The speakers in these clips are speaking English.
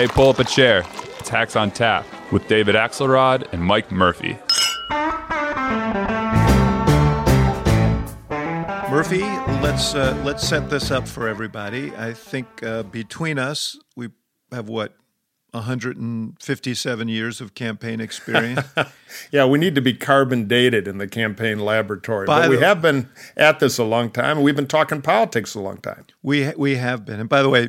Hey, pull up a chair. It's Hacks on Tap with David Axelrod and Mike Murphy. Murphy, let's uh, let's set this up for everybody. I think uh, between us, we have what 157 years of campaign experience. yeah, we need to be carbon dated in the campaign laboratory. By but we the- have been at this a long time, and we've been talking politics a long time. We we have been, and by the way,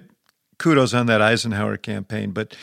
kudos on that Eisenhower campaign. But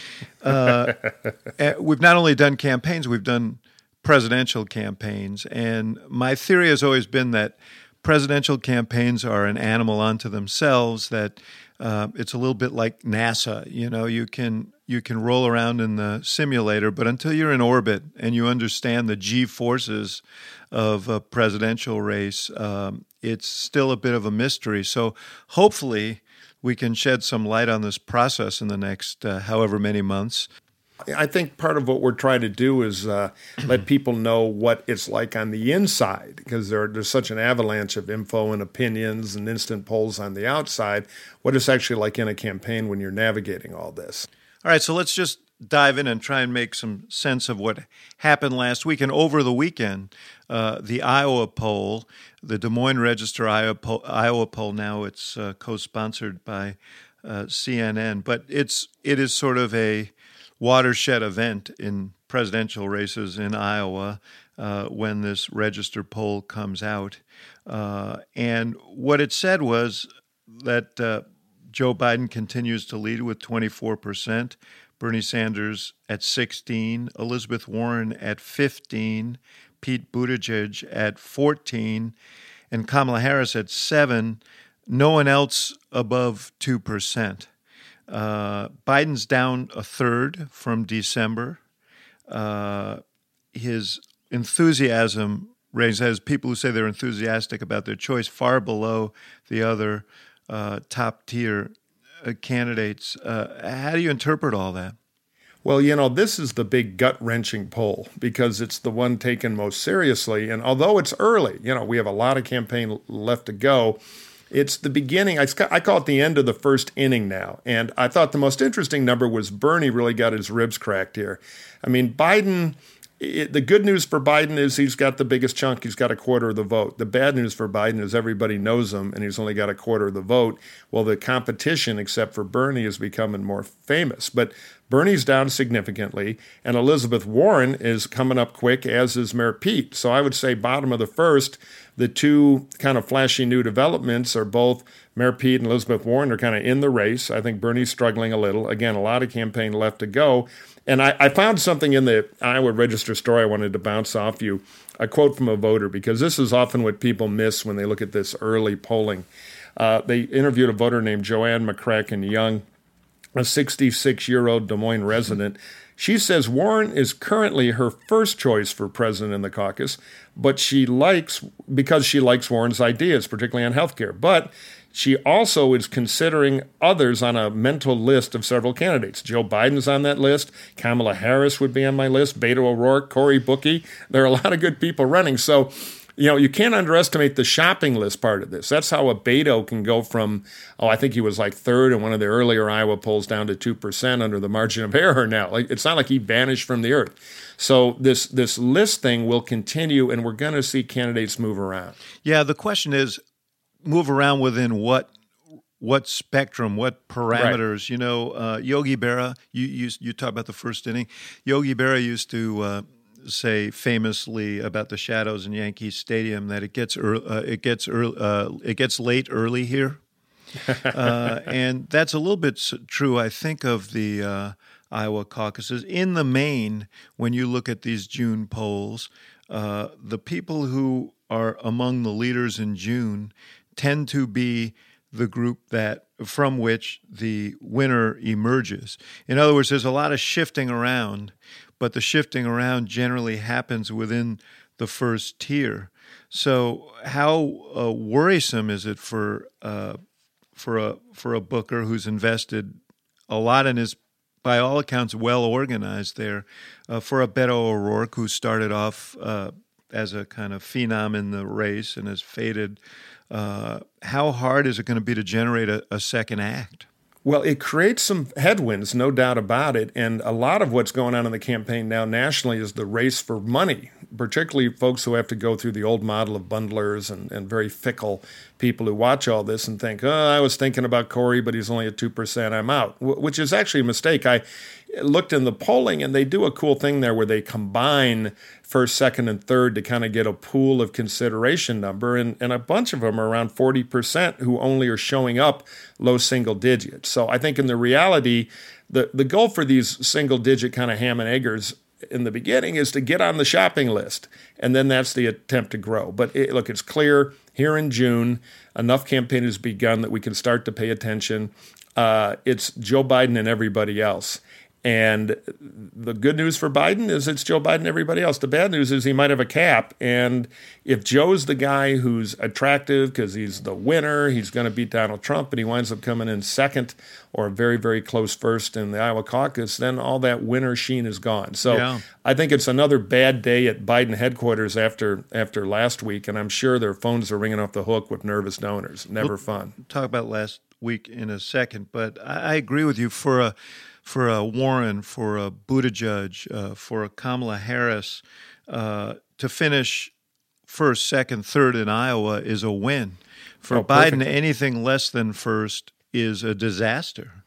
uh, eh, we've not only done campaigns, we've done presidential campaigns, and my theory has always been that presidential campaigns are an animal unto themselves. That uh, it's a little bit like NASA. You know, you can you can roll around in the simulator, but until you're in orbit and you understand the G forces of a presidential race, um, it's still a bit of a mystery. So hopefully we can shed some light on this process in the next uh, however many months. I think part of what we're trying to do is uh, let people know what it's like on the inside because there, there's such an avalanche of info and opinions and instant polls on the outside. What it's actually like in a campaign when you're navigating all this. All right, so let's just dive in and try and make some sense of what happened last week. And over the weekend, uh, the Iowa poll, the Des Moines Register Iowa poll, Iowa poll now it's uh, co-sponsored by uh, CNN, but it's it is sort of a watershed event in presidential races in Iowa uh, when this register poll comes out. Uh, and what it said was that Joe Biden continues to lead with 24%, Bernie Sanders at 16, Elizabeth Warren at 15, Pete Buttigieg at 14, and Kamala Harris at 7. No one else above 2%. Uh, Biden's down a third from December. Uh, his enthusiasm raised as people who say they're enthusiastic about their choice far below the other uh, top tier uh, candidates. Uh, how do you interpret all that? Well, you know, this is the big gut wrenching poll because it's the one taken most seriously. And although it's early, you know, we have a lot of campaign left to go. It's the beginning. I call it the end of the first inning now. And I thought the most interesting number was Bernie really got his ribs cracked here. I mean, Biden. It, the good news for Biden is he's got the biggest chunk. He's got a quarter of the vote. The bad news for Biden is everybody knows him and he's only got a quarter of the vote. Well, the competition, except for Bernie, is becoming more famous. But Bernie's down significantly, and Elizabeth Warren is coming up quick, as is Mayor Pete. So I would say, bottom of the first, the two kind of flashy new developments are both Mayor Pete and Elizabeth Warren are kind of in the race. I think Bernie's struggling a little. Again, a lot of campaign left to go. And I, I found something in the Iowa Register story I wanted to bounce off you a quote from a voter, because this is often what people miss when they look at this early polling. Uh, they interviewed a voter named Joanne McCracken Young, a 66 year old Des Moines resident. She says Warren is currently her first choice for president in the caucus, but she likes, because she likes Warren's ideas, particularly on health care. But she also is considering others on a mental list of several candidates. Joe Biden's on that list. Kamala Harris would be on my list. Beto O'Rourke, Cory Booker. There are a lot of good people running. So, you know, you can't underestimate the shopping list part of this. That's how a Beto can go from, oh, I think he was like third in one of the earlier Iowa polls down to 2% under the margin of error now. Like, it's not like he vanished from the earth. So this this list thing will continue, and we're going to see candidates move around. Yeah, the question is move around within what what spectrum, what parameters. Right. You know, uh, Yogi Berra. You, you you talk about the first inning. Yogi Berra used to uh, say famously about the shadows in Yankee Stadium that it gets early, uh, it gets early, uh, it gets late early here, uh, and that's a little bit true. I think of the uh, Iowa caucuses. In the main, when you look at these June polls, uh, the people who are among the leaders in June tend to be the group that from which the winner emerges. In other words, there's a lot of shifting around, but the shifting around generally happens within the first tier. So, how uh, worrisome is it for uh, for a for a booker who's invested a lot and is, by all accounts, well organized there, uh, for a Beto O'Rourke who started off uh, as a kind of phenom in the race and has faded uh, how hard is it going to be to generate a, a second act? Well, it creates some headwinds, no doubt about it. And a lot of what's going on in the campaign now nationally is the race for money, particularly folks who have to go through the old model of bundlers and, and very fickle people who watch all this and think, oh, I was thinking about Cory, but he's only at 2%, I'm out, which is actually a mistake. I looked in the polling and they do a cool thing there where they combine first, second, and third to kind of get a pool of consideration number. And, and a bunch of them are around 40% who only are showing up low single digits. So I think in the reality, the, the goal for these single digit kind of ham and eggers in the beginning is to get on the shopping list. And then that's the attempt to grow. But it, look, it's clear here in June, enough campaign has begun that we can start to pay attention. Uh, it's Joe Biden and everybody else. And the good news for Biden is it's Joe Biden everybody else. The bad news is he might have a cap. And if Joe's the guy who's attractive because he's the winner, he's going to beat Donald Trump, and he winds up coming in second or very, very close first in the Iowa caucus, then all that winner sheen is gone. So yeah. I think it's another bad day at Biden headquarters after after last week. And I'm sure their phones are ringing off the hook with nervous donors. Never we'll fun. Talk about last week in a second, but I, I agree with you for a for a Warren, for a Buttigieg, uh, for a Kamala Harris uh, to finish first, second, third in Iowa is a win. For oh, Biden, anything less than first is a disaster.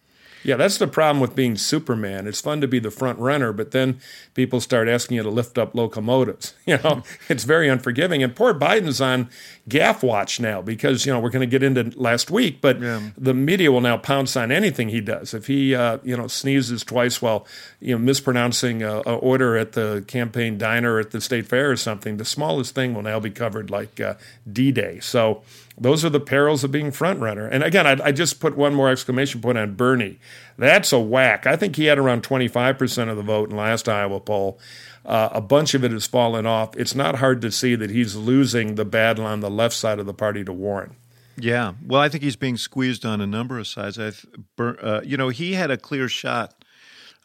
Yeah, that's the problem with being Superman. It's fun to be the front runner, but then people start asking you to lift up locomotives. You know, it's very unforgiving. And poor Biden's on gaffe watch now because you know we're going to get into last week, but yeah. the media will now pounce on anything he does. If he uh, you know sneezes twice while you know mispronouncing a, a, order at the campaign diner at the state fair or something, the smallest thing will now be covered like uh, D-Day. So those are the perils of being front runner. And again, I, I, just put one more exclamation point on Bernie. That's a whack. I think he had around 25% of the vote in last Iowa poll. Uh, a bunch of it has fallen off. It's not hard to see that he's losing the battle on the left side of the party to Warren. Yeah, well, I think he's being squeezed on a number of sides. I, uh, you know, he had a clear shot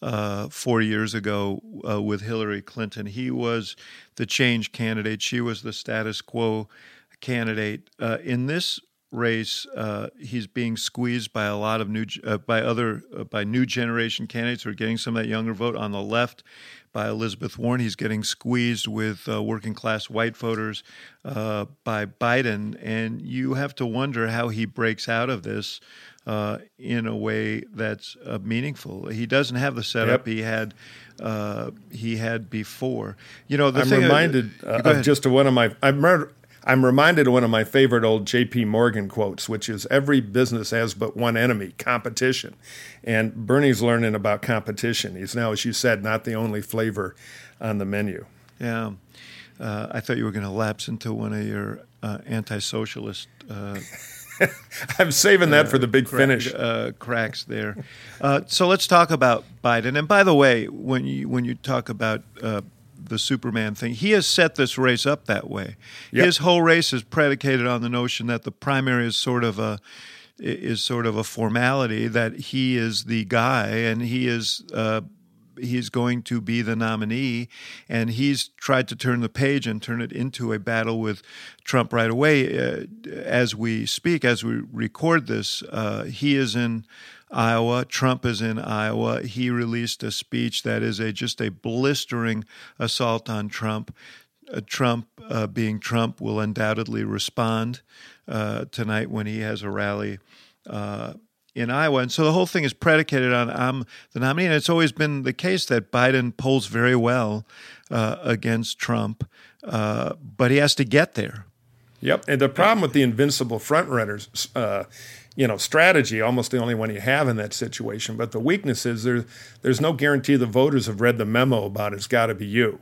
uh, four years ago uh, with Hillary Clinton. He was the change candidate. She was the status quo candidate. Uh, in this race, uh, he's being squeezed by a lot of new, uh, by other, uh, by new generation candidates who are getting some of that younger vote on the left. By Elizabeth Warren, he's getting squeezed with uh, working class white voters uh, by Biden, and you have to wonder how he breaks out of this. Uh, in a way that's uh, meaningful. He doesn't have the setup yep. he had uh, he had before. You know, the I'm reminded of just one of my. I remember I'm reminded of one of my favorite old J.P. Morgan quotes, which is every business has but one enemy competition. And Bernie's learning about competition. He's now, as you said, not the only flavor on the menu. Yeah. Uh, I thought you were going to lapse into one of your uh, anti socialist. Uh, I'm saving that for the big cra- finish. Uh, cracks there. Uh, so let's talk about Biden. And by the way, when you when you talk about uh, the Superman thing. He has set this race up that way. Yep. His whole race is predicated on the notion that the primary is sort of a is sort of a formality that he is the guy and he is uh, he's going to be the nominee and he's tried to turn the page and turn it into a battle with Trump right away uh, as we speak as we record this uh, he is in Iowa. Trump is in Iowa. He released a speech that is a just a blistering assault on Trump. Uh, Trump, uh, being Trump, will undoubtedly respond uh, tonight when he has a rally uh, in Iowa. And so the whole thing is predicated on I'm the nominee. And it's always been the case that Biden polls very well uh, against Trump, uh, but he has to get there. Yep. And the problem with the invincible frontrunners you know, strategy, almost the only one you have in that situation. But the weakness is there, there's no guarantee the voters have read the memo about it's got to be you.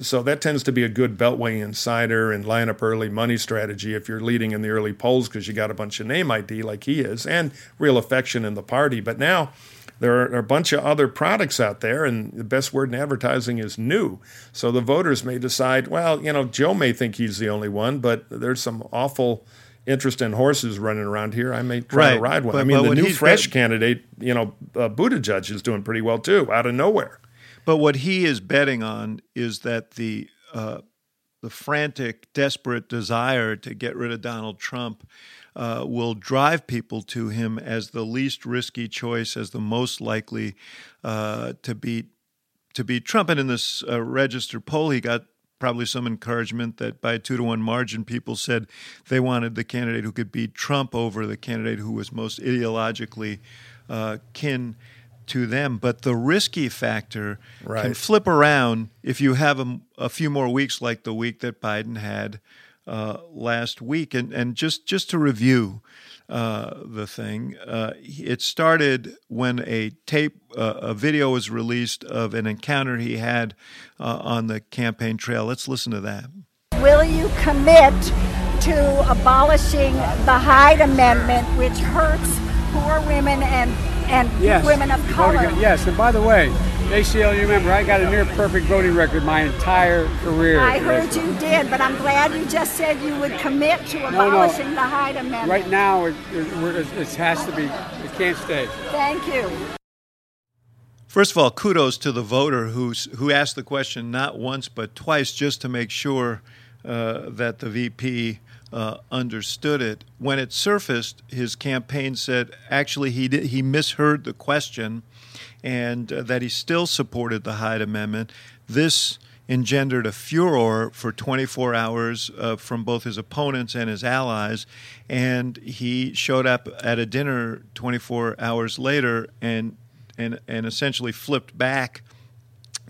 So that tends to be a good Beltway insider and line up early money strategy if you're leading in the early polls because you got a bunch of name ID like he is and real affection in the party. But now there are a bunch of other products out there, and the best word in advertising is new. So the voters may decide, well, you know, Joe may think he's the only one, but there's some awful interest in horses running around here. I may try Right. to ride one. But- I mean, the new fresh got- candidate, you know, uh, Buttigieg is doing pretty well too, out of nowhere. But what he is betting on is that the uh, the frantic, desperate desire to get rid of Donald Trump uh, will drive people to him as the least risky choice, as the most likely uh, to beat to beat Trump. And in this uh, register poll, he got probably some encouragement that by a two to one margin, people said they wanted the candidate who could beat Trump over the candidate who was most ideologically uh, kin to them. But the risky factor can flip around if you have a, a few more weeks like the week that Biden had uh, last week. And, and just, just to review uh, the thing, uh, it started when a tape, uh, a video was released of an encounter he had uh, on the campaign trail. Let's listen to that. Will you commit to abolishing the Hyde Amendment, which hurts poor women and, and Yes. women of color? Yes, and by the way, ACL, you remember, I got a near perfect voting record my entire career. I heard you did, but I'm glad you just said you would commit to no. abolishing the Hyde Amendment. Right now, it, it, it has to be, it can't stay. Thank you. First of all, kudos to the voter who's, who asked the question not once but twice just to make sure uh, that the VP uh, understood it. When it surfaced, his campaign said actually he did, he misheard the question, and uh, that he still supported the Hyde Amendment. This engendered a furor for 24 hours uh, from both his opponents and his allies, and he showed up at a dinner 24 hours later and and and essentially flipped back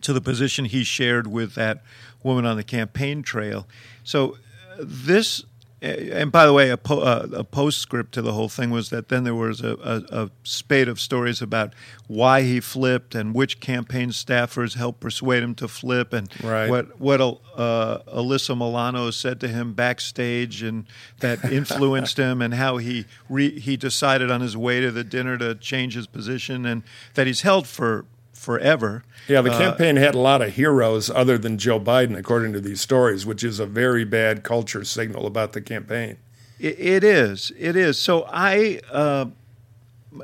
to the position he shared with that woman on the campaign trail. So uh, this, and by the way, a, po- uh, a postscript to the whole thing was that then there was a, a, a spate of stories about why he flipped and which campaign staffers helped persuade him to flip, and Right. what what uh, Alyssa Milano said to him backstage, and that influenced him, and how he re- he decided on his way to the dinner to change his position, and that he's held for forever. Yeah, the Uh, campaign had a lot of heroes other than Joe Biden, according to these stories, which is a very bad culture signal about the campaign. It, it is. It is. So I, uh,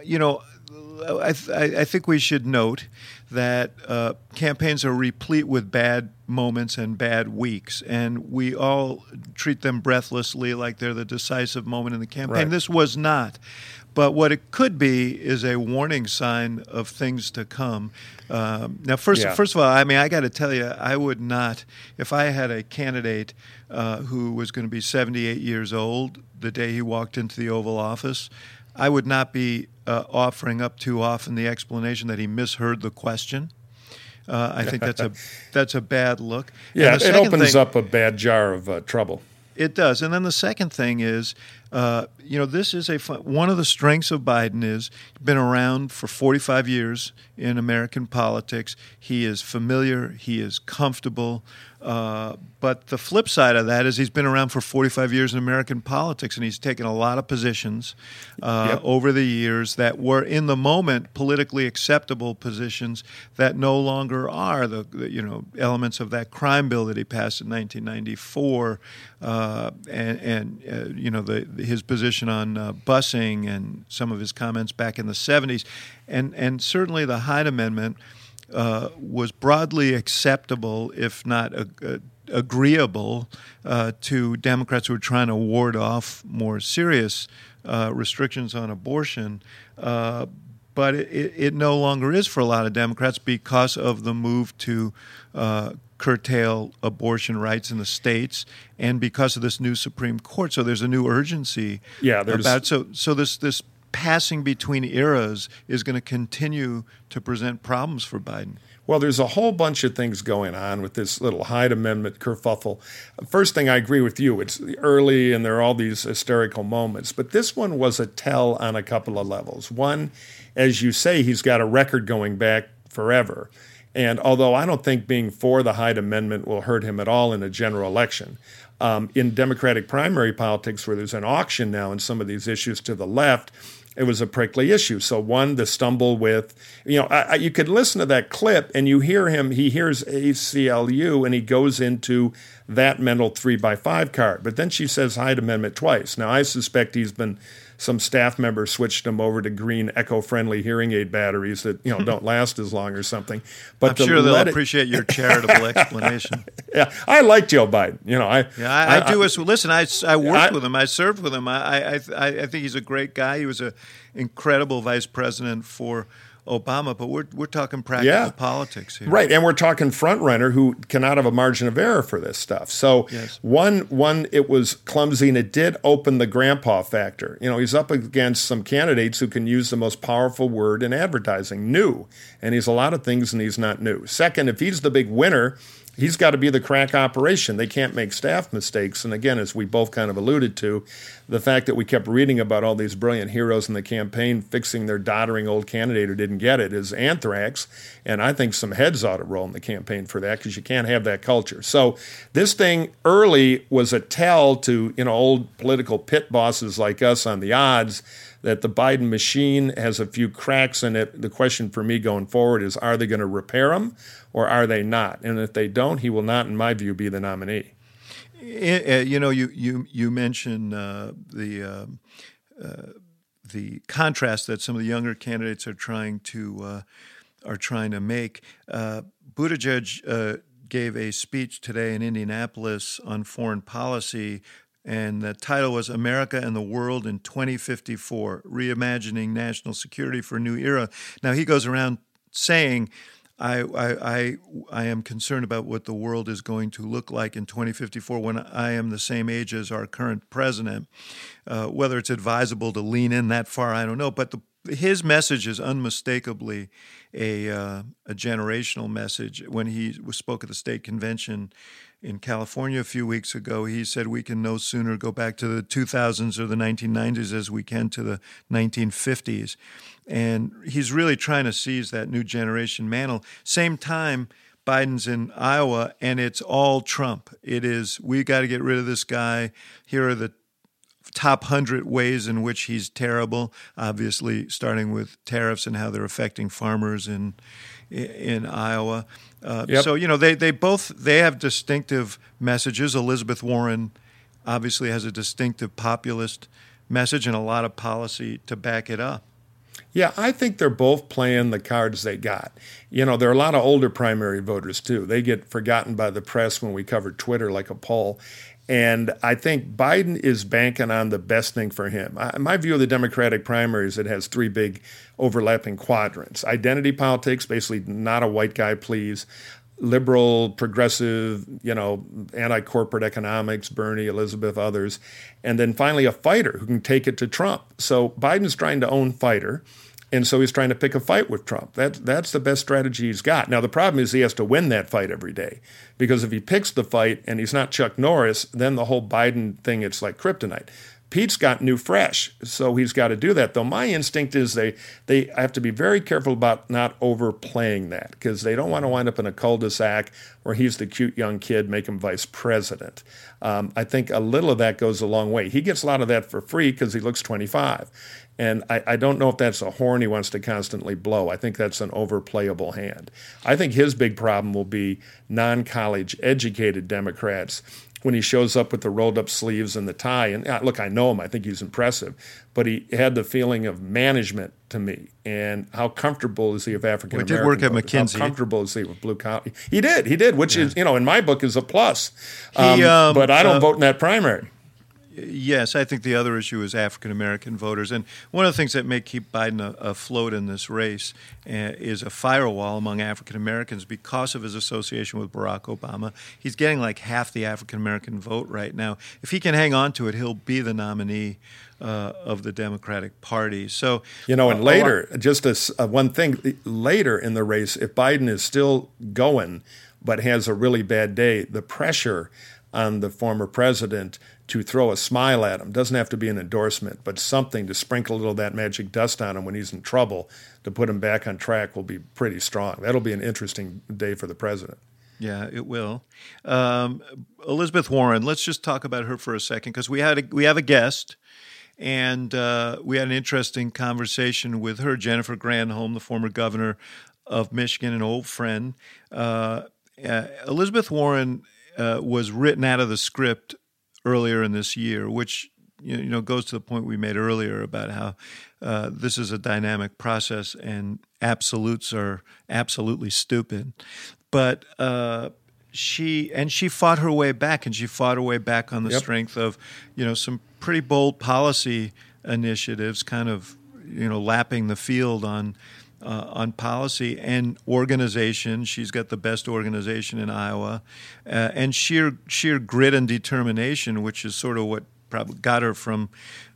you know, I, th- I think we should note that uh, campaigns are replete with bad moments and bad weeks, and we all treat them breathlessly like they're the decisive moment in the campaign. Right. This was not. But what it could be is a warning sign of things to come. Um, now, first, Yeah. first of all, I mean, I got to tell you, I would not, if I had a candidate uh, who was going to be 78 years old the day he walked into the Oval Office, I would not be uh, offering up too often the explanation that he misheard the question. Uh, I think that's a that's a bad look. Yeah, it opens thing- up a bad jar of uh, trouble. It does. And then the second thing is, uh, you know, this is a fun, one of the strengths of Biden is been around for 45 years in American politics. He is familiar. He is comfortable. Uh, but the flip side of that is he's been around for 45 years in American politics, and he's taken a lot of positions uh, Yep. over the years that were in the moment politically acceptable positions that no longer are. The, the you know elements of that crime bill that he passed in 1994, uh, and, and uh, you know the, his position on uh, busing and some of his comments back in the 70s, and and certainly the Hyde Amendment uh, was broadly acceptable, if not uh, uh, agreeable, uh, to Democrats who were trying to ward off more serious uh, restrictions on abortion. Uh, but it, it, it no longer is for a lot of Democrats because of the move to uh, curtail abortion rights in the states and because of this new Supreme Court. So there's a new urgency Yeah, there's- about so so this this passing between eras is going to continue to present problems for Biden. Well, there's a whole bunch of things going on with this little Hyde Amendment kerfuffle. First thing, I agree with you. It's early and there are all these hysterical moments, but this one was a tell on a couple of levels. One, as you say, he's got a record going back forever. And although I don't think being for the Hyde Amendment will hurt him at all in a general election, um, in Democratic primary politics, where there's an auction now in some of these issues to the left, it was a prickly issue. So one, the stumble with, you know, I, I, you could listen to that clip and you hear him. He hears ACLU and he goes into that mental three by five card. But then she says Hyde Amendment twice. Now I suspect he's been some staff member switched them over to green eco-friendly hearing aid batteries that you know don't last as long or something. But I'm sure they'll it, appreciate your charitable explanation. yeah, I like Joe Biden. You know, I yeah, I, I, I do. as listen, I, I worked with him. I served with him. I, I I think he's a great guy. He was an incredible vice president for Obama, but we're we're talking practical yeah. politics here, right? And we're talking front runner who cannot have a margin of error for this stuff. So yes. one one it was clumsy, and it did open the grandpa factor. You know, he's up against some candidates who can use the most powerful word in advertising, new, and he's a lot of things, and he's not new. Second, if he's the big winner he's got to be the crack operation. They can't make staff mistakes. And again, as we both kind of alluded to, the fact that we kept reading about all these brilliant heroes in the campaign fixing their doddering old candidate who didn't get it is anthrax. And I think some heads ought to roll in the campaign for that because you can't have that culture. So this thing early was a tell to you know old political pit bosses like us on the odds that the Biden machine has a few cracks in it. The question for me going forward is are they going to repair them or are they not? And if they don't, he will not, in my view, be the nominee. You know, you you you mentioned uh, the uh, uh, the contrast that some of the younger candidates are trying to uh, are trying to make. Uh, Buttigieg uh, gave a speech today in Indianapolis on foreign policy and the title was America and the World in 2054 Reimagining National Security for a New Era. Now, he goes around saying, I, I, I, I am concerned about what the world is going to look like in 2054 when I am the same age as our current president. Uh, whether it's advisable to lean in that far, I don't know. But the, his message is unmistakably a, uh, a generational message. When he spoke at the state convention in California a few weeks ago, he said we can no sooner go back to the 2000s or the 1990s as we can to the 1950s. And he's really trying to seize that new generation mantle. Same time, Biden's in Iowa, and it's all Trump. It is, we got to get rid of this guy. Here are the top 100 ways in which he's terrible, obviously, starting with tariffs and how they're affecting farmers in, in Iowa. Uh, yep. So you know they they both they have distinctive messages. Elizabeth Warren obviously has a distinctive populist message and a lot of policy to back it up. Yeah, I think they're both playing the cards they got. You know, there are a lot of older primary voters too. They get forgotten by the press when we cover Twitter like a poll. And I think Biden is banking on the best thing for him. my view of the Democratic primaries, it has three big overlapping quadrants identity politics, basically, not a white guy, please. Liberal, progressive, you know, anti corporate economics, Bernie, Elizabeth, others. And then finally, a fighter who can take it to Trump. So Biden's trying to own fighter. And so he's trying to pick a fight with Trump. That, that's the best strategy he's got. Now, the problem is he has to win that fight every day because if he picks the fight and he's not Chuck Norris, then the whole Biden thing, it's like kryptonite. Pete's got new fresh, so he's got to do that. Though my instinct is they they have to be very careful about not overplaying that because they don't want to wind up in a cul-de-sac where he's the cute young kid, make him vice president. Um, I think a little of that goes a long way. He gets a lot of that for free because he looks 25, and I, I, don't know if that's a horn he wants to constantly blow. I think that's an overplayable hand. I think his big problem will be non college educated Democrats when he shows up with the rolled up sleeves and the tie. And uh, look, I know him, I think he's impressive, but he had the feeling of management to me. And how comfortable is he with African American? Well, did work at McKinsey. How comfortable is he with blue collar? He did, he did, which yeah. is, you know, in my book is a plus. Um, he, um, but I don't uh, vote in that primary Yes, I think the other issue is African American voters. And one of the things that may keep Biden afloat in this race uh, is a firewall among African Americans because of his association with Barack Obama. He's getting like half the African American vote right now. If he can hang on to it, he'll be the nominee uh, of the Democratic Party. So, You know, and later, just as uh, one thing, later in the race, if Biden is still going but has a really bad day, the pressure on the former president to throw a smile at him doesn't have to be an endorsement, but something to sprinkle a little of that magic dust on him when he's in trouble to put him back on track will be pretty strong. That'll be an interesting day for the president. Yeah, it will. Um, Elizabeth Warren. Let's just talk about her for a second because we had a, we have a guest, and uh, we had an interesting conversation with her, Jennifer Granholm, the former governor of Michigan, an old friend. Uh, uh, Elizabeth Warren uh, was written out of the script earlier in this year, which you know, goes to the point we made earlier about how uh, this is a dynamic process and absolutes are absolutely stupid. But uh, she and she fought her way back, and she fought her way back on the Yep. strength of you know some pretty bold policy initiatives, kind of you know lapping the field on uh, on policy and organization. She's got the best organization in Iowa, uh, and sheer sheer grit and determination, which is sort of what probably got her from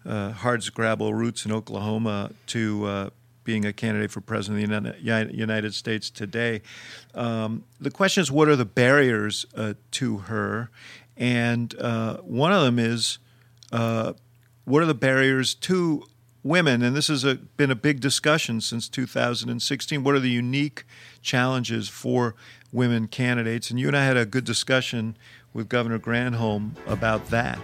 uh, hard scrabble roots in Oklahoma to uh, being a candidate for president of the United- States today. Um, the question is, what are the barriers uh, to her? And uh, one of them is, what are the barriers to women? And this has a, been a big discussion since 2016. What are the unique challenges for women candidates? And you and I had a good discussion with Governor Granholm about that.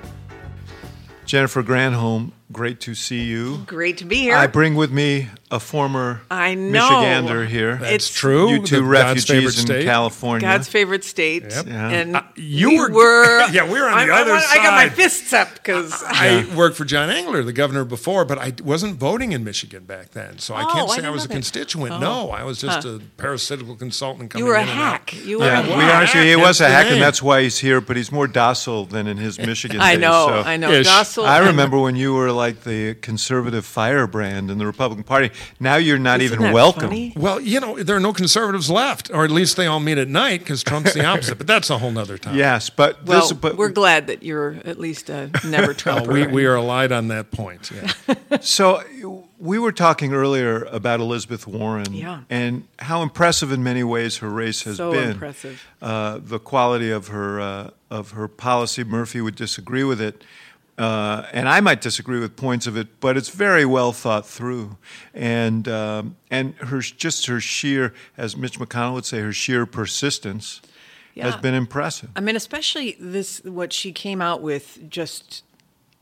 Jennifer Granholm, great to see you. Great to be here. I bring with me a former I know. Michigander here. That's It's true. You two The- refugees in state. California. God's favorite state. Yep. Yeah. And Uh, you we were- were. Yeah, we were on the I, I other want- I got my fists up because. I worked for John Engler, the governor before, but I wasn't voting in Michigan back then, so I Oh, can't say I, didn't was a that. constituent. Oh. No, I was just a parasitical consultant coming You were a in hack. You were yeah, a we hack. honestly, he was a hack, and that's why he's here. But he's more docile than in his Michigan I know. so- I know. Ish. Docile. I remember when you were like the conservative firebrand in the Republican Party. Now you're not Isn't even welcome. funny? Well, you know, there are no conservatives left, or at least they all meet at night because Trump's the opposite. But that's a whole other time. Yes, but Well, this, but we're glad that you're at least a never Uh, Trumper. we, we are allied on that point. Yeah. So we were talking earlier about Elizabeth Warren Yeah. and how impressive in many ways her race has So been. impressive. Uh, the quality of her uh, of her policy. Murphy would disagree with it. Uh, and I might disagree with points of it, but it's very well thought through, and um, and her just her sheer, as Mitch McConnell would say, her sheer persistence has been impressive. I mean, especially this what she came out with just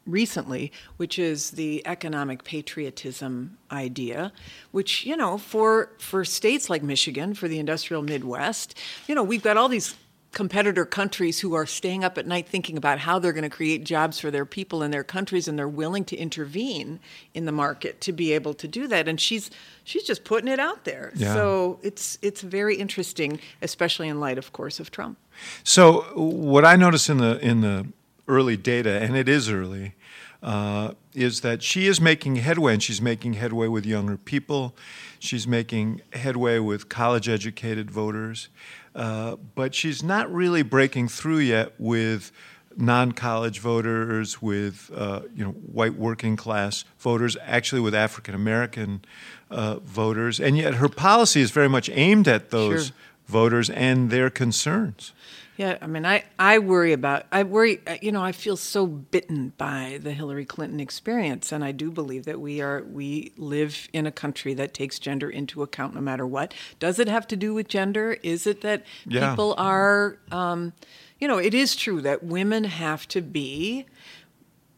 recently, which is the economic patriotism idea, which you know, for for states like Michigan, for the industrial Midwest, you know, we've got all these competitor countries who are staying up at night thinking about how they're going to create jobs for their people in their countries and they're willing to intervene in the market to be able to do that and she's she's just putting it out there Yeah. so it's it's very interesting especially in light of course of Trump So what I notice in the in the early data, and it is early, uh, is that she is making headway, and she's making headway with younger people. She's making headway with college-educated voters, uh, but she's not really breaking through yet with non-college voters, with uh, you know white working-class voters, actually with African American uh, voters, and yet her policy is very much aimed at those Sure. voters and their concerns. Yeah, I mean, I, I worry about, I worry, uh, you know, I feel so bitten by the Hillary Clinton experience. And I do believe that we are, we live in a country that takes gender into account no matter what. Does it have to do with gender? Is it that Yeah. people are, um, you know, it is true that women have to be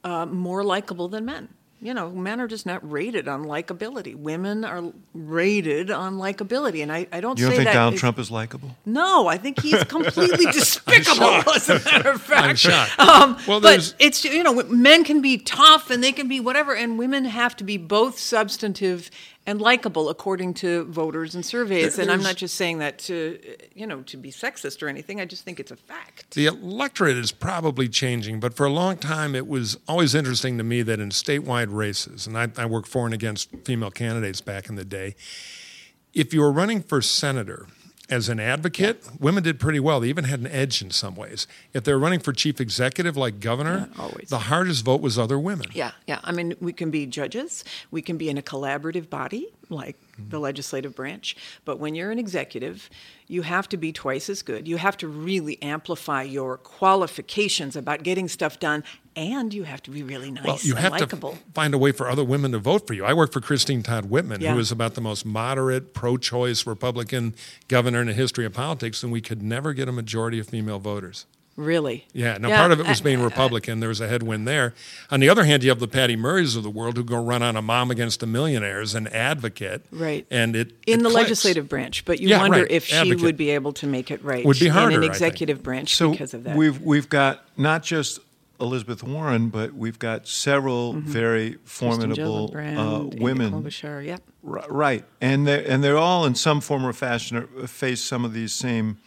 uh, more likable than men. You know, men are just not rated on likability. Women are rated on likability, and I, I don't You don't say think that Donald is- Trump is likable? no, I think he's completely despicable. As a matter of fact, I'm shocked. Um, Well, but it's you know men can be tough and they can be whatever, and women have to be both substantive and likable according to voters and surveys. And I'm not just saying that to, you know, to be sexist or anything. I just think it's a fact. The electorate is probably changing, but for a long time, it was always interesting to me that in statewide races, and I, I worked for and against female candidates back in the day, if you were running for senator as an advocate, women did pretty well. They even had an edge in some ways. If they were running for chief executive like governor, Yeah, the hardest vote was other women. Yeah, yeah. I mean, we can be judges. We can be in a collaborative body like Mm-hmm. the legislative branch. But when you're an executive, you have to be twice as good. You have to really amplify your qualifications about getting stuff done, and you have to be really nice Well, you have likable. to find a way for other women to vote for you. I worked for Christine Todd Whitman, Yeah. who was about the most moderate, pro-choice Republican governor in the history of politics, and we could never get a majority of female voters. Really? Yeah, now Yeah, part of it was uh, being uh, uh, Republican. There was a headwind there. On the other hand, you have the Patty Murrays of the world who go run on a mom against the millionaires, an advocate. Right. And it in it the clicks. legislative branch, but you Yeah, wonder right, if she advocate. would be able to make it right Would be harder, in I an executive branch So because of that. we've we've got not just Elizabeth Warren, but we've got several mm-hmm. very formidable Gillibrand, uh, women. Klobuchar, yep. R- Right, and they and they're all in some form or fashion are- face some of these same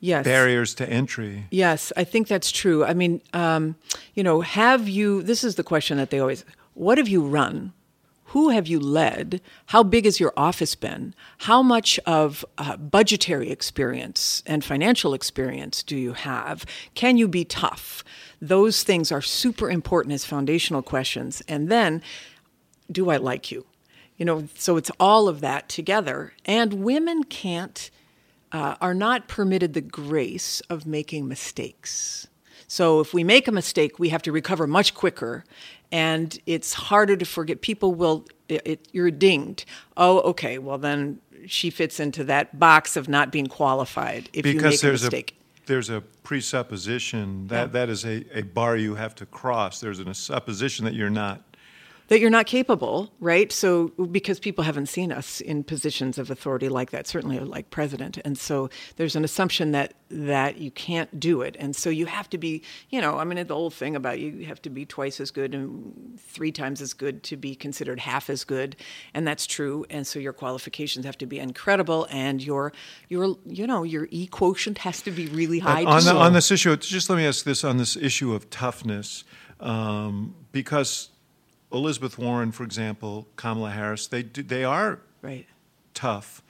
Yes. barriers to entry. Yes, I think that's true. I mean, um, you know, have you, this is the question that they always, what have you run? Who have you led? How big has your office been? How much of uh, budgetary experience and financial experience do you have? Can you be tough? Those things are super important as foundational questions. And then, do I like you? You know, so it's all of that together. And women can't uh, are not permitted the grace of making mistakes. So if we make a mistake, we have to recover much quicker, and it's harder to forget. People will, it, it, you're dinged. Oh, okay, well then she fits into that box of not being qualified if you because make a there's mistake. a there's a presupposition that that is a, a bar you have to cross. There's a supposition that you're not. That you're not capable, right? So because people haven't seen us in positions of authority like that, certainly like president, and so there's an assumption that that you can't do it, and so you have to be, you know, I mean, the old thing about you have to be twice as good and three times as good to be considered half as good, and that's true, and so your qualifications have to be incredible, and your your you know your e quotient has to be really high. on, the, on this issue, just let me ask this on this issue of toughness, um, because Elizabeth Warren, for example, Kamala Harris, they do, they are right. tough.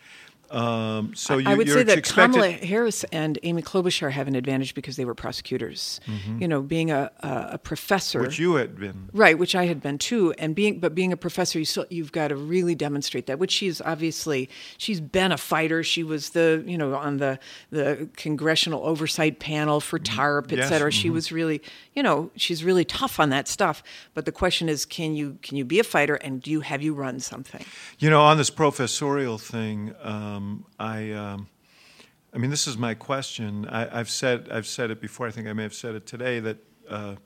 Um, so you, I would say that expected, Kamala Harris and Amy Klobuchar have an advantage because they were prosecutors. You know, being a, a, a professor, which you had been. right, which I had been too, and being but being a professor, you still, you've got to really demonstrate that. Which she's obviously she's been a fighter. She was the you know on the the congressional oversight panel for TARP, et Yes, cetera. She mhm. was really you know she's really tough on that stuff. But the question is, can you can you be a fighter and do you have you run something? You know, on this professorial thing, um, I, um, I mean, this is my question. I, I've said, I've said it before. I think I may have said it today that, uh,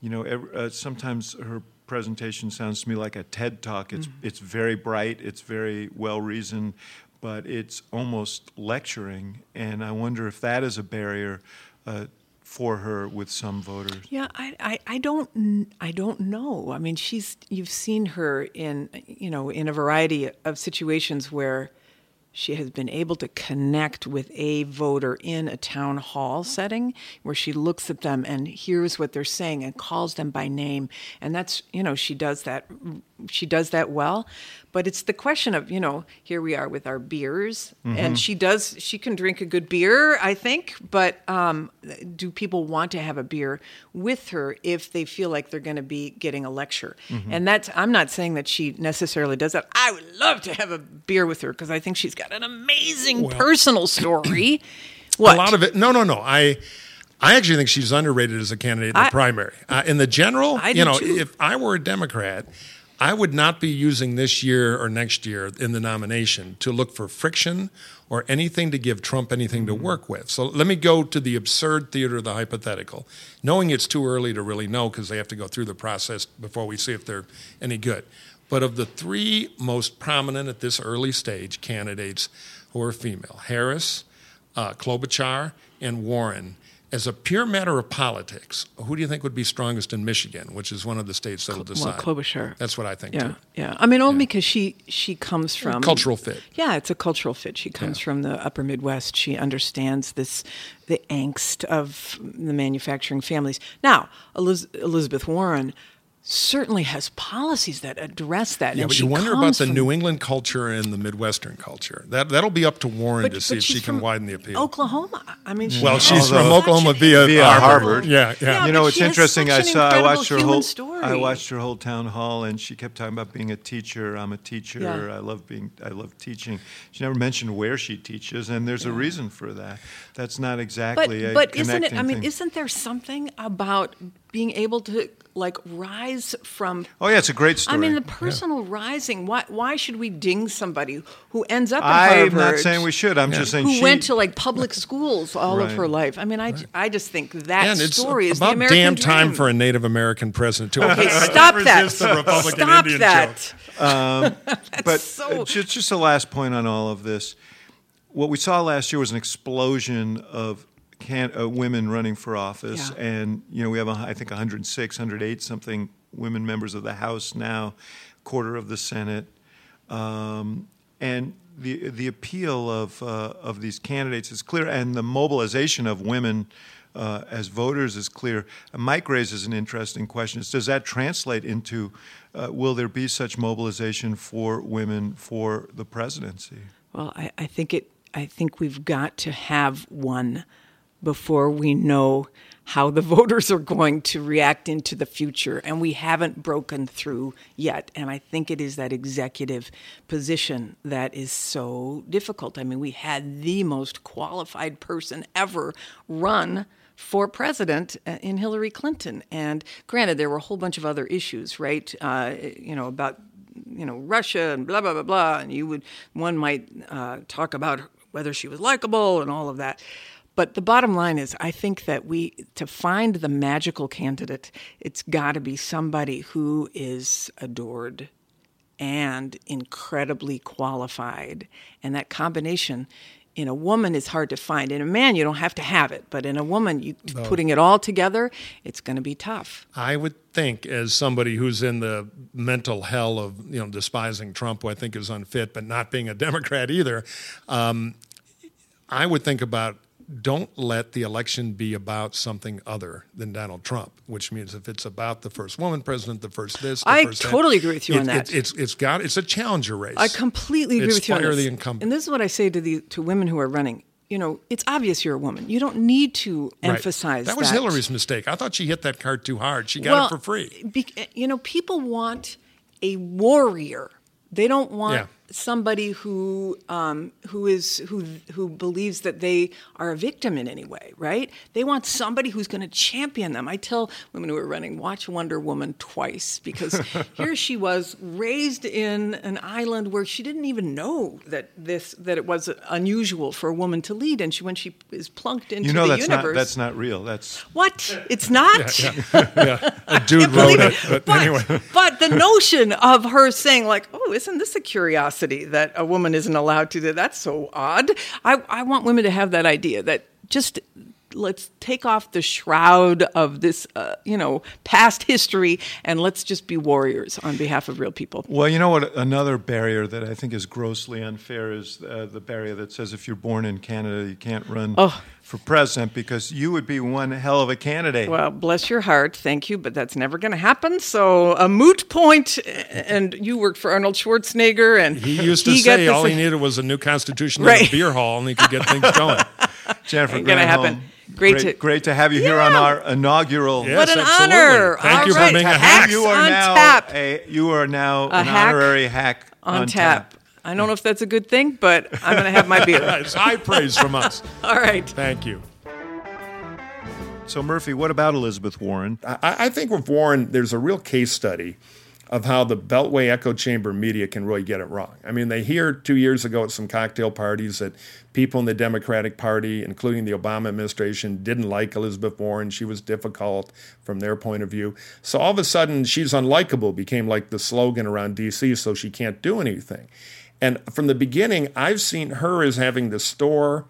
you know, ev uh, sometimes her presentation sounds to me like a TED talk. It's it's very bright. It's very well reasoned, but it's almost lecturing. And I wonder if that is a barrier. Uh, for her with some voters. Yeah, I, I, I don't I don't know. I mean, she's you've seen her in you know in a variety of situations where she has been able to connect with a voter in a town hall setting where she looks at them and hears what they're saying and calls them by name. And that's you know she does that she does that well but it's the question of you know here we are with our beers and she does she can drink a good beer i think but um, do people want to have a beer with her if they feel like they're going to be getting a lecture and that's i'm not saying that she necessarily does that i would love to have a beer with her because i think she's got an amazing Well- personal story what A lot of it. No, no, no. I. I actually think she's underrated as a candidate in the I- primary. Uh, in the general, I you know, too. if I were a Democrat, I would not be using this year or next year in the nomination to look for friction or anything to give Trump anything to work with. So let me go to the absurd theater of the hypothetical, knowing it's too early to really know because they have to go through the process before we see if they're any good. But of the three most prominent at this early stage candidates who are female, Harris, uh, Klobuchar, and Warren, as a pure matter of politics, who do you think would be strongest in Michigan, which is one of the states that'll decide? Well, Klobuchar. That's what I think Yeah, too. yeah. I mean, only because she she comes from Cultural fit. Yeah, it's a cultural fit. She comes from the Upper Midwest. She understands this the angst of the manufacturing families. Now, Eliz- Elizabeth Warren certainly has policies that address that. Yeah, and but she you wonder about the from- New England culture and the Midwestern culture. That that'll be up to Warren but- to see if she can widen the appeal. Oklahoma. I mean, she well, she's Although- from Oklahoma via, Via Harvard. Yeah, yeah. Yeah, you know, it's interesting. I saw. I watched her whole. story. I watched her whole town hall, and she kept talking about being a teacher. I'm a teacher. Yeah. I love being. I love teaching. She never mentioned where she teaches, and there's a reason for that. That's not but exactly. a but isn't it? I mean, thing. isn't there something about being able to like rise from Oh yeah, it's a great story. I mean, the personal rising. Why, why should we ding somebody who ends up at I'm Harvard? not saying we should. I'm just saying Who she went to like public schools all of her life? I mean, I, I just think that and it's story is the about American damn time dream. for a Native American president to Okay, stop that! Resist the Republican Stop Indian that! Um, but so- just, just a last point on all of this. What we saw last year was an explosion of can, uh, women running for office, Yeah. and you know we have a, I think 106, 108 something women members of the House now, quarter of the Senate, um, and the the appeal of uh, of these candidates is clear, and the mobilization of women. Uh, as voters is clear. Mike raises an interesting question: is Does that translate into uh, will there be such mobilization for women for the presidency? Well, I, I think it. I think we've got to have one before we know how the voters are going to react into the future, and we haven't broken through yet. And I think it is that executive position that is so difficult. I mean, we had the most qualified person ever run for president uh, in Hillary Clinton. And granted, there were a whole bunch of other issues, right? Uh, you know, about you know Russia and blah blah blah blah, and you would one might uh, talk about whether she was likable and all of that. But the bottom line is, I think that we to find the magical candidate, it's got to be somebody who is adored and incredibly qualified, and that combination. In a woman is hard to find. In a man, you don't have to have it, but in a woman, you putting it all together, it's going to be tough. I would think, as somebody who's in the mental hell of you know despising Trump, who I think is unfit, but not being a Democrat either, um, I would think about don't let the election be about something other than Donald Trump. Which means if it's about the first woman president, the first this, the I first that, totally agree with you it- on that. It, it's it's got it's a challenger race. I completely agree It's with you on fire this. the incumbent. And this is what I say to the to women who are running. You know, it's obvious you're a woman. You don't need to Right. emphasize that was Hillary's mistake. I thought she hit that card too hard. She got well, it for free. Be, you know, people want a warrior. They don't want Yeah. Somebody who um, who is who who believes that they are a victim in any way, right? They want somebody who's going to champion them. I tell women who are running, watch Wonder Woman twice because here she was raised in an island where she didn't even know that this that it was unusual for a woman to lead, and she when she is plunked into You know the that's universe. not that's not real. That's what? It's not. A dude wrote it, it. but, anyway. but the notion of her saying like, "Oh, isn't this a curiosity that a woman isn't allowed to do?" That's so odd. I I want women to have that idea that just let's take off the shroud of this, uh, you know, past history, and let's just be warriors on behalf of real people. Well, you know what? Another barrier that I think is grossly unfair is uh, the barrier that says if you're born in Canada, you can't run Oh. for president because you would be one hell of a candidate. Well, bless your heart, thank you, but that's never going to happen. So a moot point. point, and you worked for Arnold Schwarzenegger, and He used to got say all he needed was a new constitution Right. and a beer hall, and he could get things going. Jennifer Ain't gonna happen. Great great, to- great to have you here on our inaugural. Yes, What an absolutely. honor. Thank All you for right. being a hack. You are on now tap. a you are now an hack honorary hack on, tap. I don't know if that's a good thing, but I'm going to have my beer. It's high praise from us. All right. Thank you. So Murphy, what about Elizabeth Warren? I, I think with Warren, there's a real case study of how the Beltway echo chamber media can really get it wrong. I mean, they hear two years ago at some cocktail parties that people in the Democratic Party, including the Obama administration, didn't like Elizabeth Warren. She was difficult from their point of view. So all of a sudden, she's unlikable became like the slogan around D.C., so she can't do anything. And from the beginning, I've seen her as having the store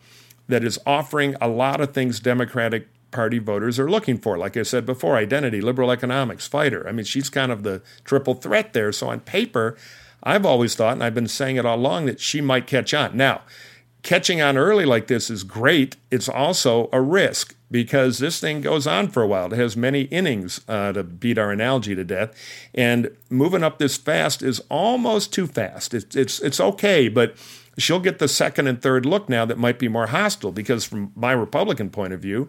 that is offering a lot of things Democratic Party voters are looking for. Like I said before, identity, liberal economics, fighter. I mean, she's kind of the triple threat there. So on paper, I've always thought, and I've been saying it all along, that she might catch on. Now, catching on early like this is great. It's also a risk because this thing goes on for a while. It has many innings uh, to beat our analogy to death, and moving up this fast is almost too fast. It's it's it's okay, but she'll get the second and third look now that might be more hostile because from my Republican point of view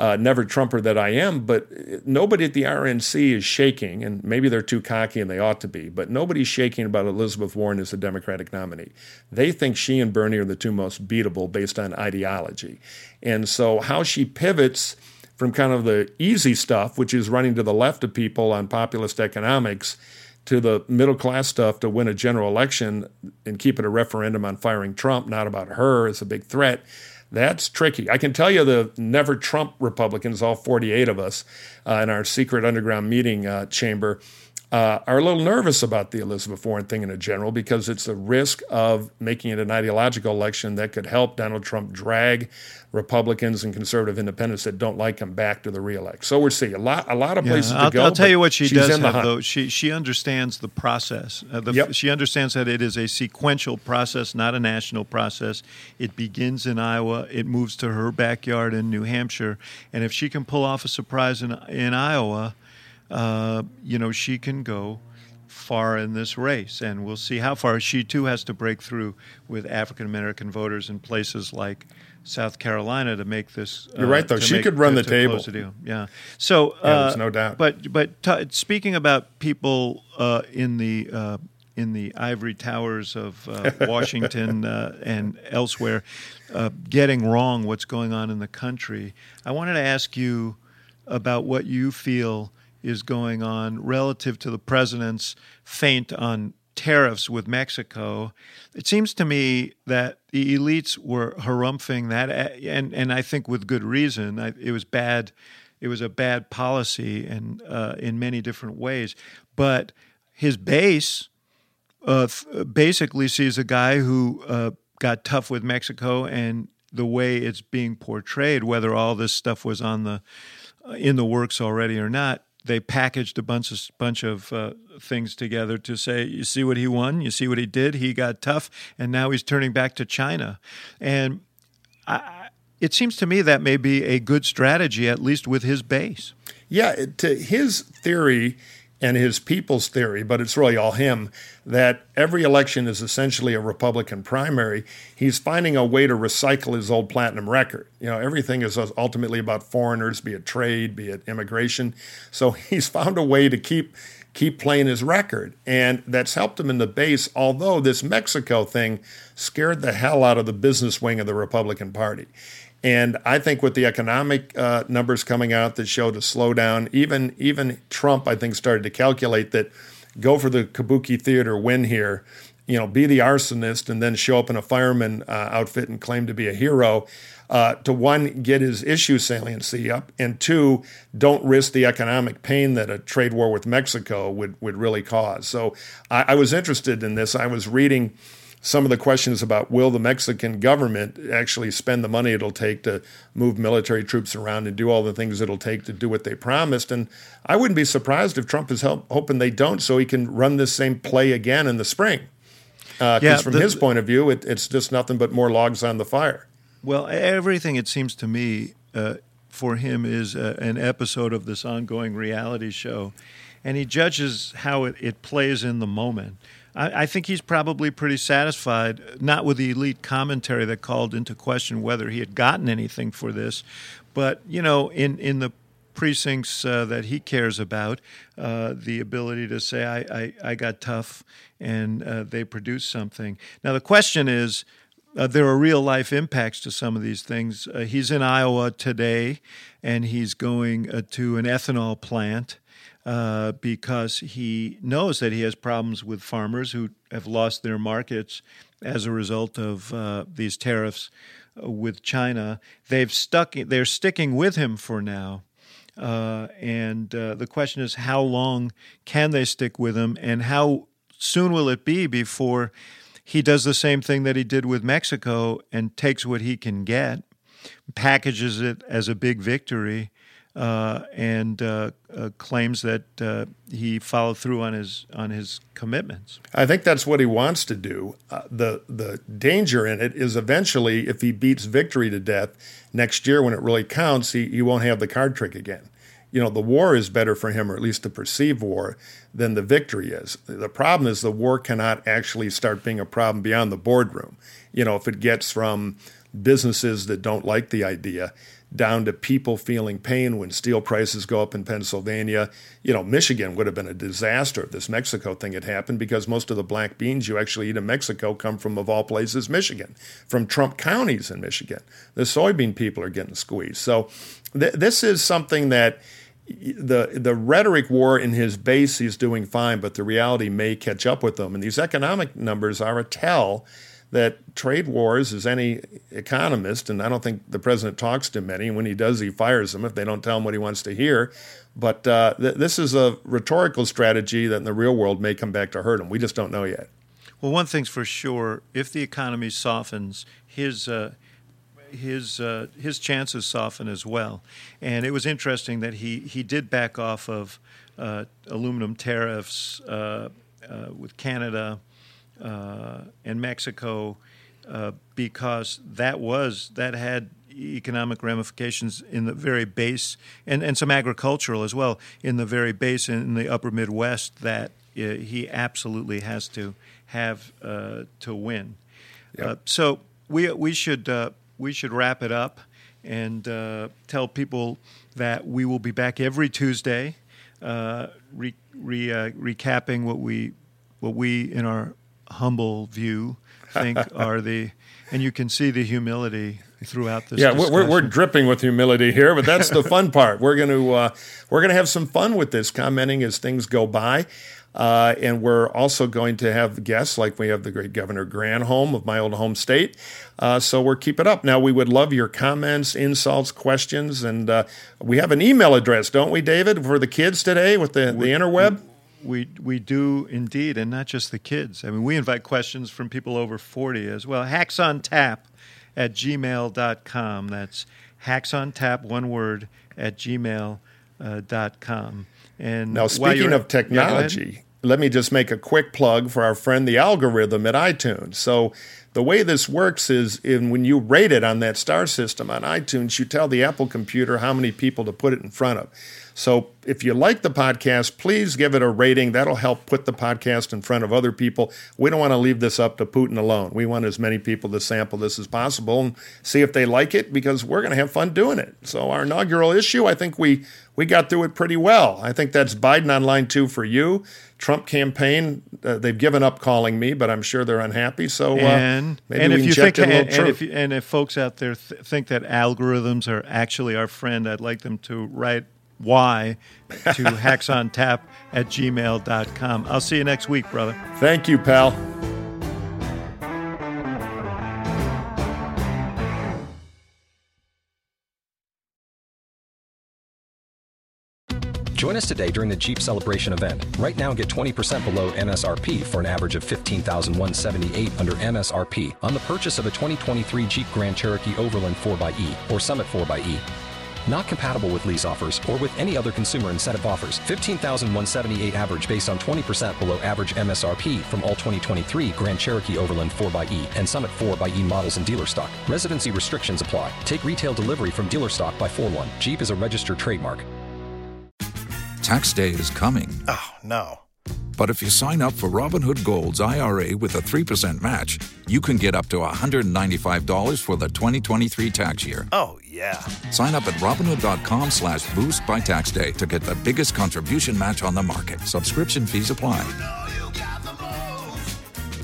uh, never Trumper that I am, but nobody at the RNC is shaking, and maybe they're too cocky and they ought to be, but nobody's shaking about Elizabeth Warren as the Democratic nominee. They think she and Bernie are the two most beatable based on ideology. And so, how she pivots from kind of the easy stuff, which is running to the left of people on populist economics, to the middle class stuff to win a general election and keep it a referendum on firing Trump, not about her as a big threat that's tricky. I can tell you the never Trump Republicans, all 48 of us uh, in our secret underground meeting uh, chamber, uh, are a little nervous about the Elizabeth Warren thing in a general because it's a risk of making it an ideological election that could help Donald Trump drag Republicans and conservative independents that don't like him back to the reelect. So we're seeing a lot, a lot of places I'll, to go. I'll tell you what she does have, hunt. though. She she understands the process. Uh, the, Yep. She understands that it is a sequential process, not a national process. It begins in Iowa. It moves to her backyard in New Hampshire, and if she can pull off a surprise in in Iowa, uh, you know she can go far in this race, and we'll see how far. She too has to break through with African American voters in places like South Carolina to make this. uh, You're right, though. She make- could run to- the to table. the. Yeah. So Yeah, uh, there's no doubt. But but t- speaking about people uh, in the uh, in the ivory towers of uh, Washington uh, and elsewhere, uh, getting wrong what's going on in the country, I wanted to ask you about what you feel is going on relative to the president's feint on tariffs with Mexico. It seems to me that the elites were harumphing that, and and I think with good reason. I, it was bad. It was a bad policy, and uh, in many different ways. But his base uh, basically sees a guy who uh, got tough with Mexico, and the way it's being portrayed, whether all this stuff was on the uh, in the works already or not, they packaged a bunch of bunch of uh, things together to say, you see what he won, you see what he did, he got tough, and now he's turning back to China, and I, it seems to me that may be a good strategy, at least with his base. Yeah, to his theory and his people's theory, but it's really all him, that every election is essentially a Republican primary. He's finding a way to recycle his old platinum record. You know, everything is ultimately about foreigners, be it trade, be it immigration. So he's found a way to keep keep playing his record, and that's helped him in the base. Although this Mexico thing scared the hell out of the business wing of the Republican Party. And I think with the economic uh, numbers coming out that showed a slowdown, even even Trump, I think, started to calculate that go for the Kabuki theater win here, you know, be the arsonist and then show up in a fireman uh, outfit and claim to be a hero. Uh, to one, get his issue saliency up, and two, don't risk the economic pain that a trade war with Mexico would would really cause. So I, I was interested in this. I was reading some of the questions about will the Mexican government actually spend the money it'll take to move military troops around and do all the things it'll take to do what they promised. And I wouldn't be surprised if Trump is help, hoping they don't so he can run this same play again in the spring. Because Yeah, from the- his point of view, it, it's just nothing but more logs on the fire. Well, everything it seems to me uh, for him is uh, an episode of this ongoing reality show, and he judges how it, it plays in the moment. I, I think he's probably pretty satisfied, not with the elite commentary that called into question whether he had gotten anything for this, but you know, in in the precincts uh, that he cares about, uh, the ability to say, I, I, I got tough and uh, they produced something. Now, the question is uh, there are real life impacts to some of these things. Uh, he's in Iowa today and he's going uh, to an ethanol plant. Because he knows that he has problems with farmers who have lost their markets as a result of these tariffs with China. They've stuck. They're sticking with him for now, uh, and uh, the question is, how long can they stick with him, and how soon will it be before he does the same thing that he did with Mexico and takes what he can get? packages it as a big victory uh, and uh, uh, claims that uh, he followed through on his on his commitments. I think that's what he wants to do. Uh, the the danger in it is eventually, if he beats victory to death next year when it really counts, he, he won't have the card trick again. You know, the war is better for him, or at least the perceived war, than the victory is. The problem is the war cannot actually start being a problem beyond the boardroom. You know, if it gets from businesses that don't like the idea down to people feeling pain when steel prices go up in Pennsylvania. You know, Michigan would have been a disaster if this Mexico thing had happened because most of the black beans you actually eat in Mexico come from, of all places, Michigan, from Trump counties in Michigan. The soybean people are getting squeezed. So th- this is something that the the rhetoric war in his base he's doing fine, but the reality may catch up with them. And these economic numbers are a tell that trade wars, as any economist, and I don't think the president talks to many. When he does, he fires them if they don't tell him what he wants to hear. But uh, th- this is a rhetorical strategy that in the real world may come back to hurt him. We just don't know yet. Well, one thing's for sure: if the economy softens, his uh, his uh, his chances soften as well. And it was interesting that he he did back off of uh, aluminum tariffs uh, uh, with Canada and Mexico uh, because that was that had economic ramifications in the very base and, and some agricultural as well in the very base in the upper Midwest that uh, he absolutely has to have uh, to win. Yep. Uh, so we we should uh, we should wrap it up and tell people that we will be back every Tuesday, re, re, recapping what we what we in our humble view think are the, and you can see the humility throughout this. Yeah, we're, we're dripping with humility here, but that's the fun part. We're going to uh, we're going to have some fun with this, commenting as things go by. Uh, and we're also going to have guests like we have the great Governor Granholm of my old home state. Uh, so we're keep it up. Now we would love your comments, insults, questions, and uh, we have an email address, don't we, David, for the kids today with the, we, the interweb? We we do indeed, and not just the kids. I mean, we invite questions from people over 40 as well. Hacks on tap at gmail.com. That's hacks on tap, one word, at gmail.com. Uh, and now, speaking of technology, yeah, let me just make a quick plug for our friend the algorithm at iTunes. So the way this works is in when you rate it on that star system on iTunes, you tell the Apple computer how many people to put it in front of. So if you like the podcast, please give it a rating. That'll help put the podcast in front of other people. We don't want to leave this up to Putin alone. We want as many people to sample this as possible and see if they like it because we're going to have fun doing it. So our inaugural issue, I think we we got through it pretty well. I think that's Biden on line two for you. Trump campaign, uh, they've given up calling me, but I'm sure they're unhappy. So uh, and, maybe and we if you think, and, and, if, and if folks out there th- think that algorithms are actually our friend, I'd like them to write why to hacksontap at gmail.com. I'll see you next week, brother. Thank you, pal. Join us today during the Jeep Celebration event. Right now, get 20% below MSRP for an average of 15178 under MSRP on the purchase of a 2023 Jeep Grand Cherokee Overland 4xE or Summit 4xE. Not compatible with lease offers or with any other consumer incentive offers. 15,178 average based on 20% below average MSRP from all 2023 Grand Cherokee Overland 4xE and Summit 4xE models in dealer stock. Residency restrictions apply. Take retail delivery from dealer stock by 4 1. Jeep is a registered trademark. Tax day is coming. Oh, no. But if you sign up for Robinhood Gold's IRA with a 3% match, you can get up to $195 for the 2023 tax year. Oh, yeah. Sign up at Robinhood.com slash boost by tax day to get the biggest contribution match on the market. Subscription fees apply.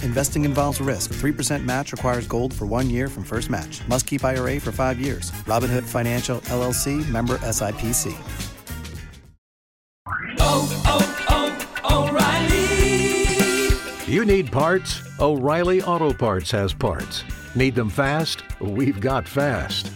Investing involves risk. 3% match requires gold for one year from first match. Must keep IRA for five years. Robinhood Financial, LLC, member SIPC. Oh, oh, oh, O'Reilly! You need parts? O'Reilly Auto Parts has parts. Need them fast? We've got fast.